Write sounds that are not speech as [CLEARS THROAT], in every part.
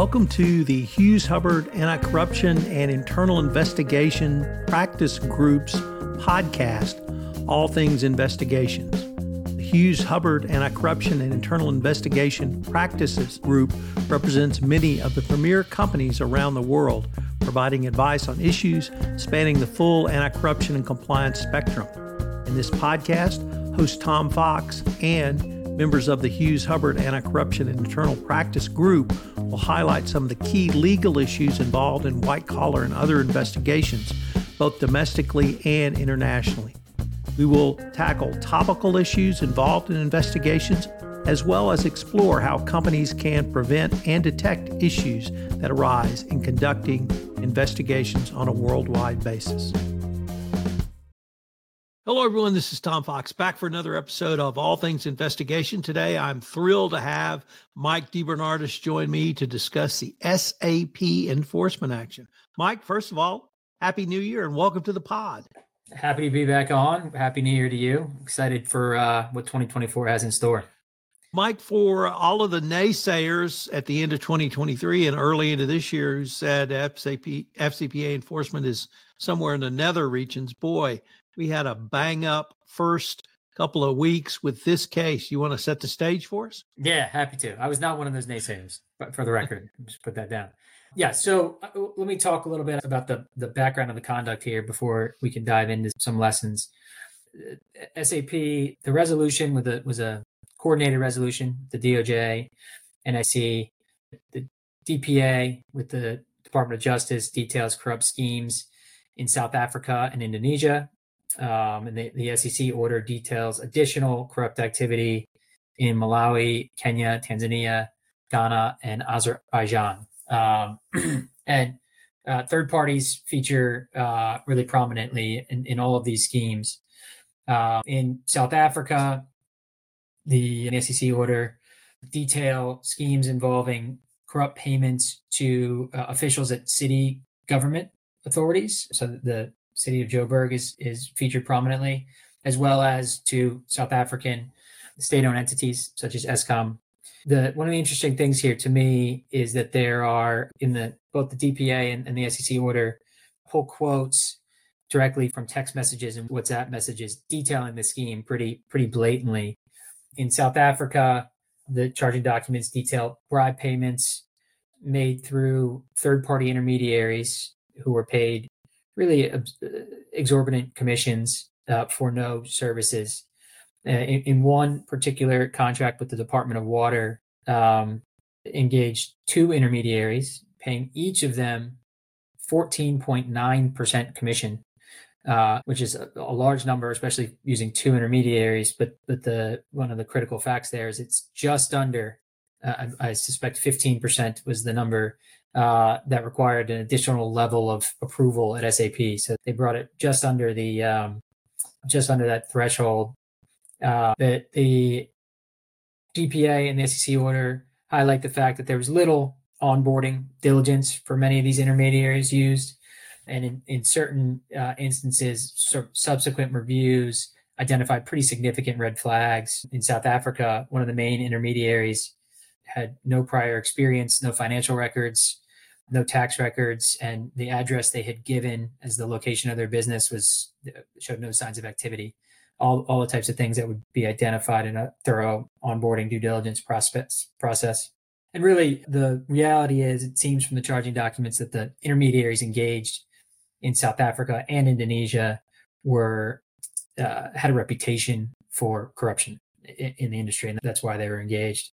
Welcome to the Hughes Hubbard Anti Corruption and Internal Investigation Practice Group's podcast, All Things Investigations. The Hughes Hubbard Anti Corruption and Internal Investigation Practices Group represents many of the premier companies around the world, providing advice on issues spanning the full anti corruption and compliance spectrum. In this podcast, host Tom Fox and Members of the Hughes Hubbard Anti Corruption and Internal Practice Group will highlight some of the key legal issues involved in white collar and other investigations, both domestically and internationally. We will tackle topical issues involved in investigations, as well as explore how companies can prevent and detect issues that arise in conducting investigations on a worldwide basis. Hello, everyone. This is Tom Fox back for another episode of All Things Investigation. Today, I'm thrilled to have Mike DeBernardis join me to discuss the SAP enforcement action. Mike, first of all, Happy New Year and welcome to the pod. Happy to be back on. Happy New Year to you. Excited for uh, what 2024 has in store. Mike, for all of the naysayers at the end of 2023 and early into this year who said FCP, FCPA enforcement is somewhere in the nether regions, boy, we had a bang up first couple of weeks with this case. You want to set the stage for us? Yeah, happy to. I was not one of those naysayers, but for the record, [LAUGHS] just put that down. Yeah, so uh, let me talk a little bit about the the background of the conduct here before we can dive into some lessons. Uh, SAP, the resolution with a was a coordinated resolution, the DOJ, NIC, the DPA with the Department of Justice details corrupt schemes in South Africa and Indonesia um, and the, the SEC order details additional corrupt activity in Malawi, Kenya, Tanzania, Ghana, and Azerbaijan. Um, [CLEARS THROAT] and uh, third parties feature uh, really prominently in, in all of these schemes. Uh, in South Africa, the SEC order detail schemes involving corrupt payments to uh, officials at city government authorities. So the city of Joburg is is featured prominently, as well as to South African state-owned entities such as Eskom. The one of the interesting things here to me is that there are in the both the DPA and, and the SEC order pull quotes directly from text messages and WhatsApp messages detailing the scheme pretty pretty blatantly. In South Africa, the charging documents detail bribe payments made through third-party intermediaries who were paid really exorbitant commissions uh, for no services. Uh, in, in, one particular contract with the Department of Water, um, engaged two intermediaries, paying each of them 14.9% commission, uh, which is a, a, large number, especially using two intermediaries. But but the one of the critical facts there is it's just under. Uh, I, I, suspect 15% was the number uh, that required an additional level of approval at SAP. So they brought it just under the um, just under that threshold. Uh, but the DPA and the SEC order highlight the fact that there was little onboarding diligence for many of these intermediaries used, and in, in certain uh, instances, subsequent reviews identified pretty significant red flags. In South Africa, one of the main intermediaries had no prior experience, no financial records, no tax records, and the address they had given as the location of their business was showed no signs of activity. All, all the types of things that would be identified in a thorough onboarding due diligence process. process. And really, the reality is, it seems from the charging documents that the intermediaries engaged in South Africa and Indonesia were uh, had a reputation for corruption in, in, the industry, and that's why they were engaged.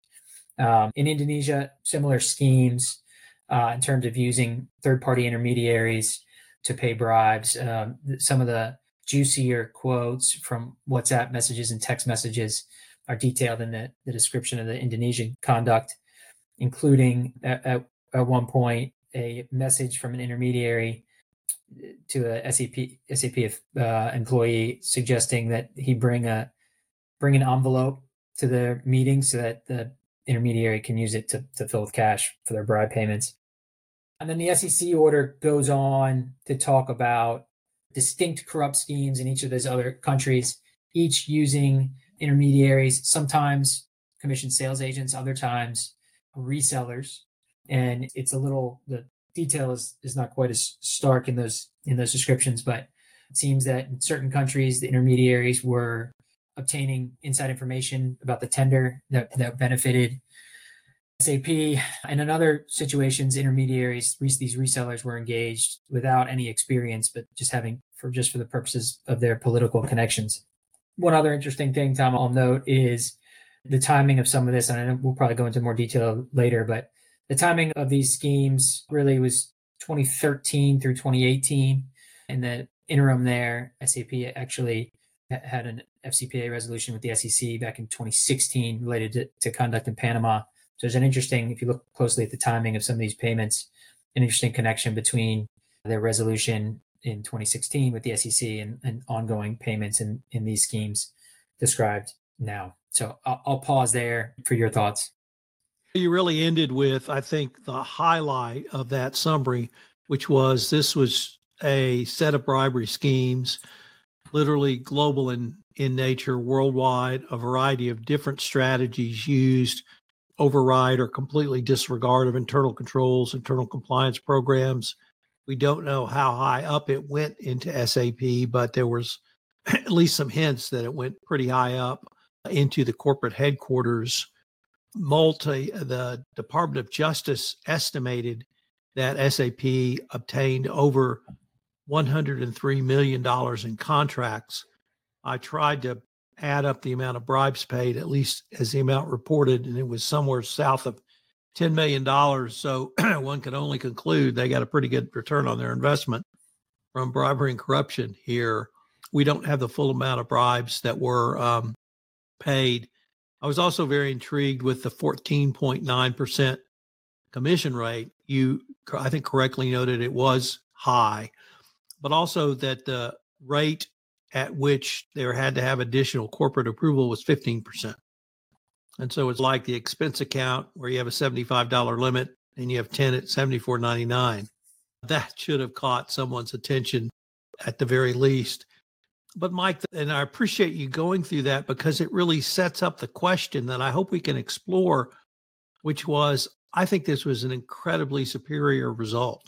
Um, in Indonesia, similar schemes uh, in terms of using third party intermediaries to pay bribes. Um, some of the juicier quotes from WhatsApp messages and text messages are detailed in the, the description of the Indonesian conduct, including at, at, at one point a message from an intermediary to a SAP SAP uh, employee suggesting that he bring a bring an envelope to the meeting so that the intermediary can use it to, to fill with cash for their bribe payments. And then the SEC order goes on to talk about distinct corrupt schemes in each of those other countries, each using intermediaries, sometimes commission sales agents, other times resellers and it's a little the detail is is not quite as stark in those in those descriptions, but it seems that in certain countries the intermediaries were obtaining inside information about the tender that, that benefited SAP. And in other situations, intermediaries, these resellers were engaged without any experience, but just having for just for the purposes of their political connections. One other interesting thing, Tom, I'll note is the timing of some of this. And we'll probably go into more detail later, but the timing of these schemes really was 2013 through 2018. In the interim there, SAP actually had an FCPA resolution with the SEC back in 2016 related to, to conduct in Panama. So there's an interesting, if you look closely at the timing of some of these payments, an interesting connection between their resolution in 2016 with the SEC and, and ongoing payments in, in these schemes described now. So I'll, I'll pause there for your thoughts. You really ended with, I think, the highlight of that summary, which was this was a set of bribery schemes, literally global in, in nature, worldwide, a variety of different strategies used override or completely disregard of internal controls, internal compliance programs. We don't know how high up it went into SAP, but there was [CLEARS THROAT] at least some hints that it went pretty high up into the corporate headquarters. Multi, the Department of Justice estimated that SAP obtained over $103 million in contracts. I tried to add up the amount of bribes paid, at least as the amount reported, and it was somewhere south of $10 million. So [CLEARS THROAT] one can only conclude they got a pretty good return on their investment from bribery and corruption here. We don't have the full amount of bribes that were um, paid. I was also very intrigued with the 14.9% commission rate. You, I think, correctly noted it was high, but also that the rate at which there had to have additional corporate approval was 15%. And so it's like the expense account where you have a $75 limit and you have 10 at 74.99. That should have caught someone's attention at the very least. But Mike, and I appreciate you going through that because it really sets up the question that I hope we can explore, which was I think this was an incredibly superior result.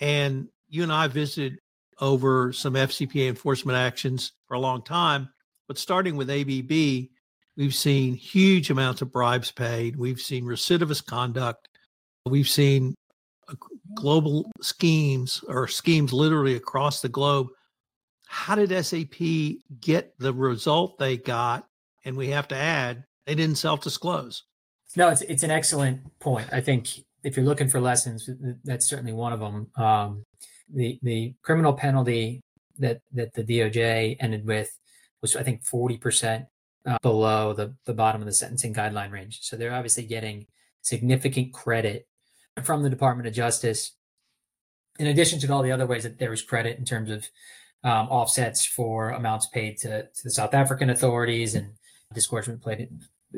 And you and I visited over some FCPA enforcement actions for a long time. But starting with ABB, we've seen huge amounts of bribes paid. We've seen recidivist conduct. We've seen global schemes or schemes literally across the globe. How did SAP get the result they got? And we have to add, they didn't self disclose. No, it's, it's an excellent point. I think if you're looking for lessons, that's certainly one of them. Um, the the criminal penalty that that the DOJ ended with was I think 40% uh, below the the bottom of the sentencing guideline range. So they're obviously getting significant credit from the Department of Justice in addition to all the other ways that there was credit in terms of um, offsets for amounts paid to, to the South African authorities and disgorgement paid,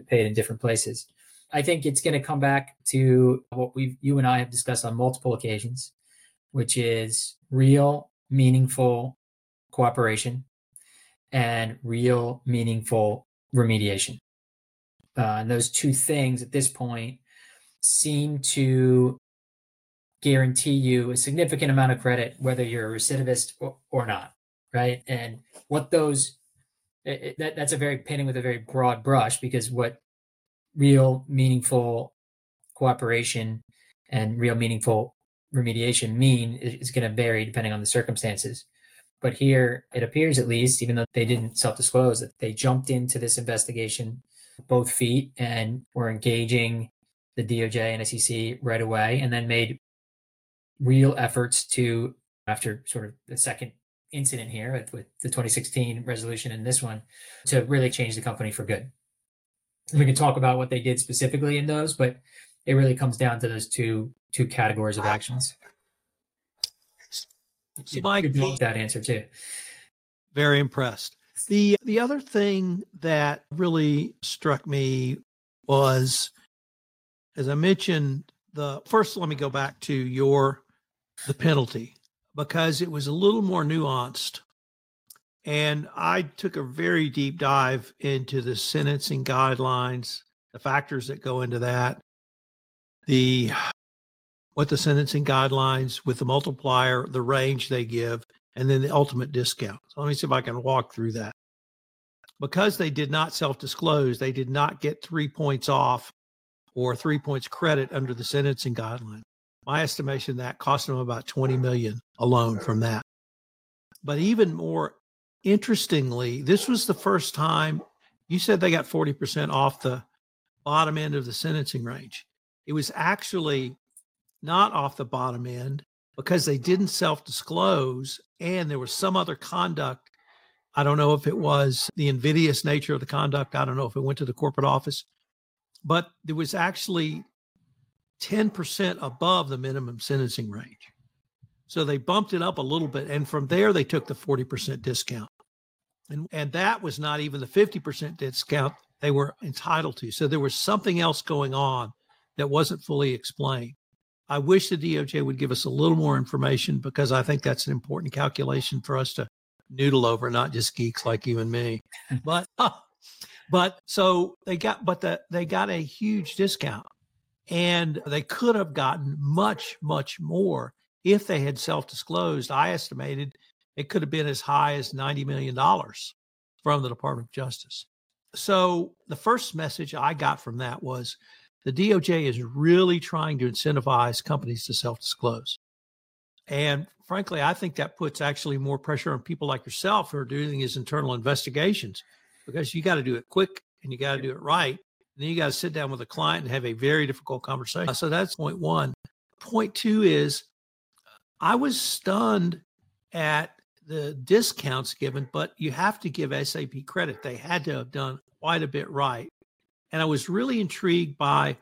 paid in different places. I think it's going to come back to what we you and I have discussed on multiple occasions, which is real, meaningful cooperation and real, meaningful remediation. Uh, and those two things at this point seem to guarantee you a significant amount of credit, whether you're a recidivist or, or not, right? And what those it, that, that's a very painting with a very broad brush because what real meaningful cooperation and real meaningful remediation mean is going to vary depending on the circumstances. But here it appears, at least, even though they didn't self disclose, that they jumped into this investigation both feet and were engaging the DOJ and SEC right away, and then made real efforts to, after sort of the second incident here with, with the 2016 resolution and this one, to really change the company for good. We can talk about what they did specifically in those, but it really comes down to those two two categories of actions. So Mike, that answer too. Very impressed. The the other thing that really struck me was, as I mentioned, the first. Let me go back to your the penalty because it was a little more nuanced, and I took a very deep dive into the sentencing guidelines, the factors that go into that, the what the sentencing guidelines with the multiplier, the range they give, and then the ultimate discount. So let me see if I can walk through that. Because they did not self disclose, they did not get three points off or three points credit under the sentencing guideline. My estimation that cost them about 20 million alone from that. But even more interestingly, this was the first time you said they got 40% off the bottom end of the sentencing range. It was actually not off the bottom end because they didn't self disclose and there was some other conduct. I don't know if it was the invidious nature of the conduct. I don't know if it went to the corporate office, but there was actually 10% above the minimum sentencing range. So they bumped it up a little bit. And from there, they took the 40% discount. And, and that was not even the 50% discount they were entitled to. So there was something else going on that wasn't fully explained. I wish the DOJ would give us a little more information because I think that's an important calculation for us to noodle over, not just geeks like you and me. [LAUGHS] but but so they got but the, they got a huge discount and they could have gotten much much more if they had self-disclosed. I estimated it could have been as high as 90 million dollars from the Department of Justice. So the first message I got from that was the DOJ is really trying to incentivize companies to self disclose. And frankly, I think that puts actually more pressure on people like yourself who are doing these internal investigations because you got to do it quick and you got to do it right. And then you got to sit down with a client and have a very difficult conversation. So that's point one. Point two is I was stunned at the discounts given, but you have to give SAP credit. They had to have done quite a bit right. And I was really intrigued by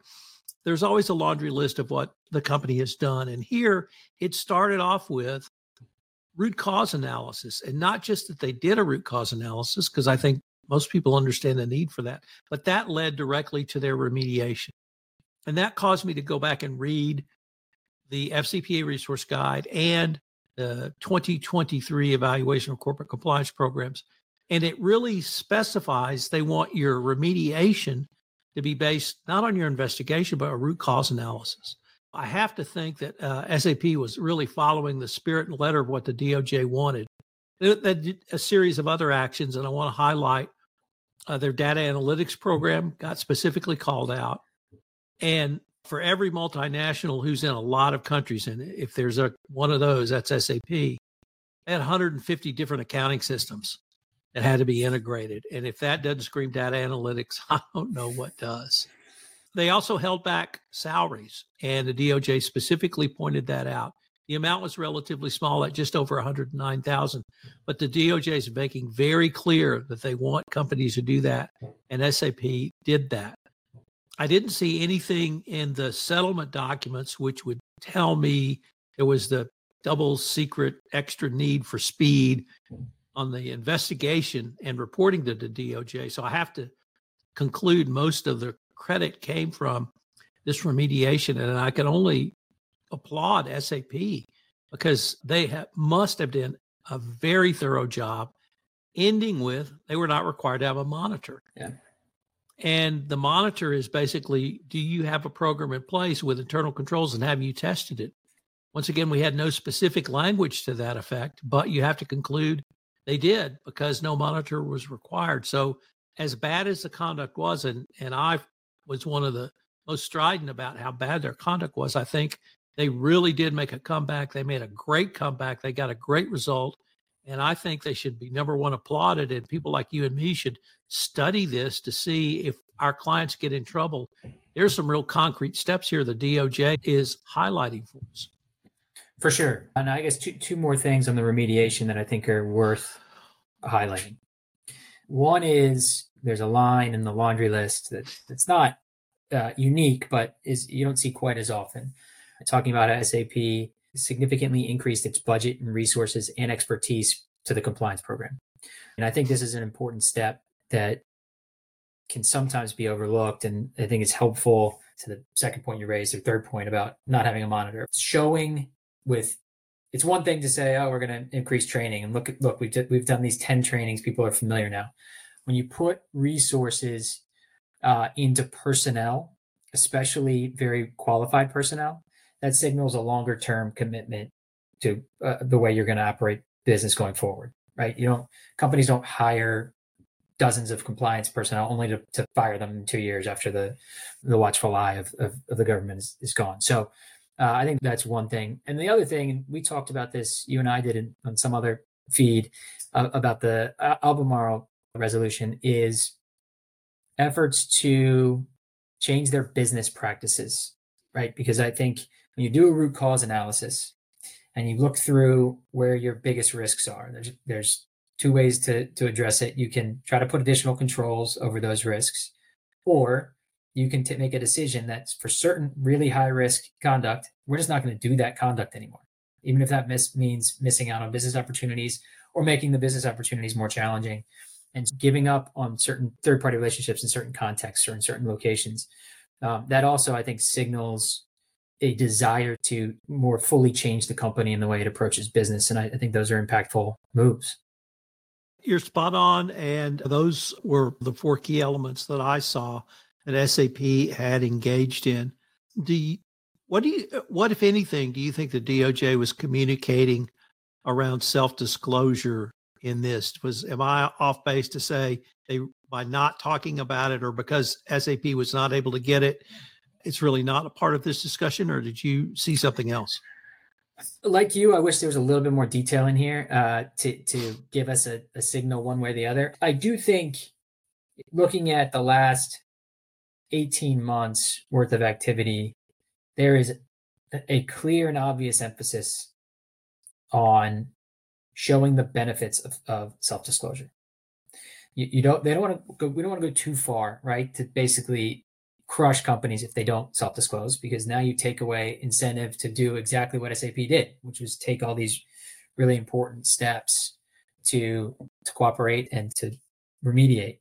there's always a laundry list of what the company has done. And here it started off with root cause analysis. And not just that they did a root cause analysis, because I think most people understand the need for that, but that led directly to their remediation. And that caused me to go back and read the FCPA resource guide and the 2023 evaluation of corporate compliance programs. And it really specifies they want your remediation to be based not on your investigation, but a root cause analysis. I have to think that uh, SAP was really following the spirit and letter of what the DOJ wanted. They, did a series of other actions, and I want to highlight uh, their data analytics program got specifically called out. And for every multinational who's in a lot of countries, and if there's a one of those, that's SAP, they had 150 different accounting systems that had to be integrated. And if that doesn't scream data analytics, [LAUGHS] I don't know what does. They also held back salaries, and the DOJ specifically pointed that out. The amount was relatively small at just over 109,000, but the DOJ is making very clear that they want companies to do that, and SAP did that. I didn't see anything in the settlement documents which would tell me there was the double secret extra need for speed on the investigation and reporting to the DOJ. So I have to conclude most of the credit came from this remediation, and I can only applaud SAP because they have, must have done a very thorough job. Ending with they were not required to have a monitor. Yeah. And the monitor is basically do you have a program in place with internal controls and have you tested it? Once again, we had no specific language to that effect, but you have to conclude they did because no monitor was required. So as bad as the conduct was, and and I was one of the most strident about how bad their conduct was. I think they really did make a comeback. They made a great comeback. They got a great result. And I think they should be number one applauded. And people like you and me should study this to see if our clients get in trouble. There's some real concrete steps here the DOJ is highlighting for us. For sure. And I guess two, two more things on the remediation that I think are worth highlighting. One is there's a line in the laundry list that that's not uh, unique, but is you don't see quite as often. Talking about SAP significantly increased its budget and resources and expertise to the compliance program. And I think this is an important step that can sometimes be overlooked. And I think it's helpful to the second point you raised, or third point about not having a monitor. Showing with it's one thing to say, oh, we're going to increase training and look look, we've we've done these ten trainings. People are familiar now. When you put resources uh, into personnel, especially very qualified personnel, that signals a longer term commitment to uh, the way you're going to operate business going forward, right? You don't companies don't hire dozens of compliance personnel only to, to fire them two years after the the watchful eye of, of, of the government is, is gone. So uh, I think that's one thing. And the other thing, we talked about this, you and I did in, on some other feed uh, about the uh, Albemarle resolution, is efforts to change their business practices, right? Because I think when you do a root cause analysis and you look through where your biggest risks are, there's there's two ways to to address it. You can try to put additional controls over those risks, or you can t- make a decision that for certain really high risk conduct, we're just not going to do that conduct anymore, even if that miss means missing out on business opportunities or making the business opportunities more challenging and giving up on certain third party relationships in certain contexts or in certain locations. Um, that also, I think, signals a desire to more fully change the company and the way it approaches business. And I, I think those are impactful moves. You're spot on. And those were the four key elements that I saw that SAP had engaged in. Do you, what do you, what if anything, do you think the DOJ was communicating around self disclosure in this? Was am I off base to say they by not talking about it or because SAP was not able to get it, it's really not a part of this discussion, or did you see something else? Like you, I wish there was a little bit more detail in here uh, to to give us a, a signal one way or the other. I do think, looking at the last eighteen months worth of activity, there is a clear and obvious emphasis on showing the benefits of, of self-disclosure. You, you don't they don't want to go we don't want to go too far, right? To basically crush companies if they don't self-disclose because now you take away incentive to do exactly what SAP did, which was take all these really important steps to to cooperate and to remediate.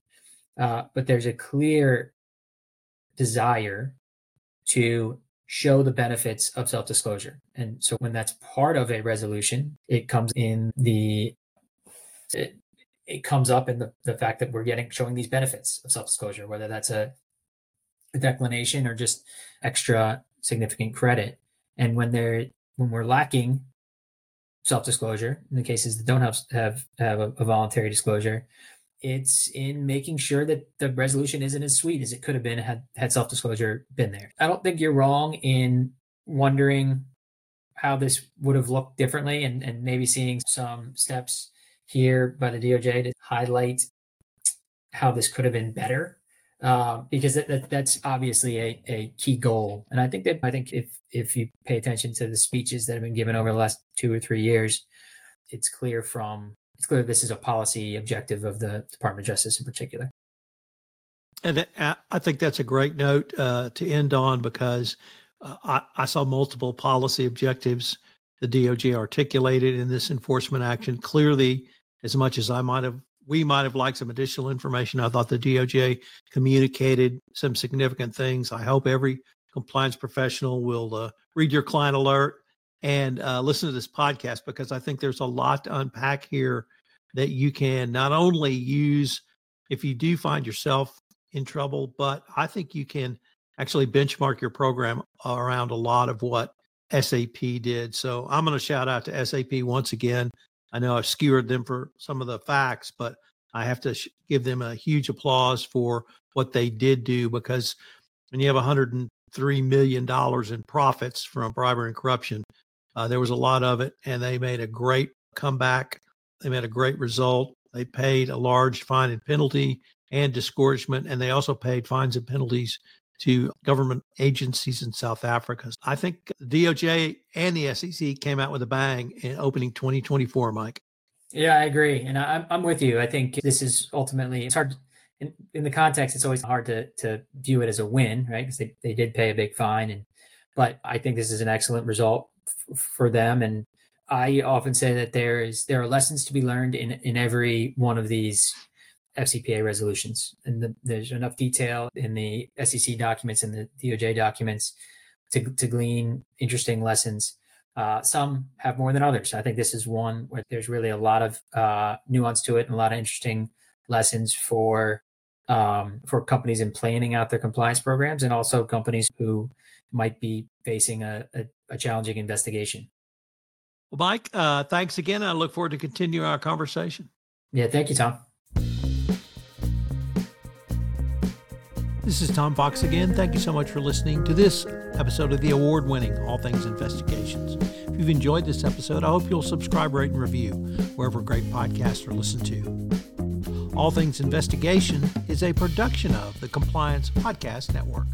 Uh, but there's a clear desire to show the benefits of self disclosure. And so when that's part of a resolution, it comes in the it, it comes up in the, the fact that we're getting showing these benefits of self disclosure, whether that's a, a declination or just extra significant credit. And when they're when we're lacking self disclosure in the cases that don't have have, have a, a voluntary disclosure, it's in making sure that the resolution isn't as sweet as it could have been had had self disclosure been there. I don't think you're wrong in wondering how this would have looked differently and, and maybe seeing some steps here by the DOJ to highlight how this could have been better. Uh, because that, that, that's obviously a, a key goal. And I think that I think if if you pay attention to the speeches that have been given over the last two or three years, it's clear from it's clear this is a policy objective of the Department of Justice in particular. And I think that's a great note uh, to end on because uh, I, I, saw multiple policy objectives the DOJ articulated in this enforcement action. Clearly, as much as I might have, we might have liked some additional information. I thought the DOJ communicated some significant things. I hope every compliance professional will uh, read your client alert and uh, listen to this podcast because I think there's a lot to unpack here that you can not only use if you do find yourself in trouble, but I think you can actually benchmark your program around a lot of what SAP did. So I'm going to shout out to SAP once again. I know I've skewered them for some of the facts, but I have to sh- give them a huge applause for what they did do because when you have 103 million dollars in profits from bribery and corruption, uh, there was a lot of it, and they made a great comeback. They made a great result. They paid a large fine and penalty and disgorgement, and they also paid fines and penalties to government agencies in South Africa. I think the DOJ and the SEC came out with a bang in opening 2024, Mike. Yeah, I agree. And I'm, I'm with you. I think this is ultimately, it's hard in, in the context, it's always hard to, to view it as a win, right? Because they, they did pay a big fine. And, but I think this is an excellent result for them. And I often say that there is there are lessons to be learned in in every one of these FCPA resolutions, and the, there's enough detail in the SEC documents and the DOJ documents to to glean interesting lessons. Uh, some have more than others. I think this is one where there's really a lot of uh, nuance to it and a lot of interesting lessons for um, for companies in planning out their compliance programs and also companies who might be facing a, a, a challenging investigation. Well, Mike, uh, thanks again. I look forward to continuing our conversation. Yeah, thank you, Tom. This is Tom Fox again. Thank you so much for listening to this episode of the award winning All Things Investigations. If you've enjoyed this episode, I hope you'll subscribe, rate, and review wherever great podcasts are listened to. All Things Investigation is a production of the Compliance Podcast Network.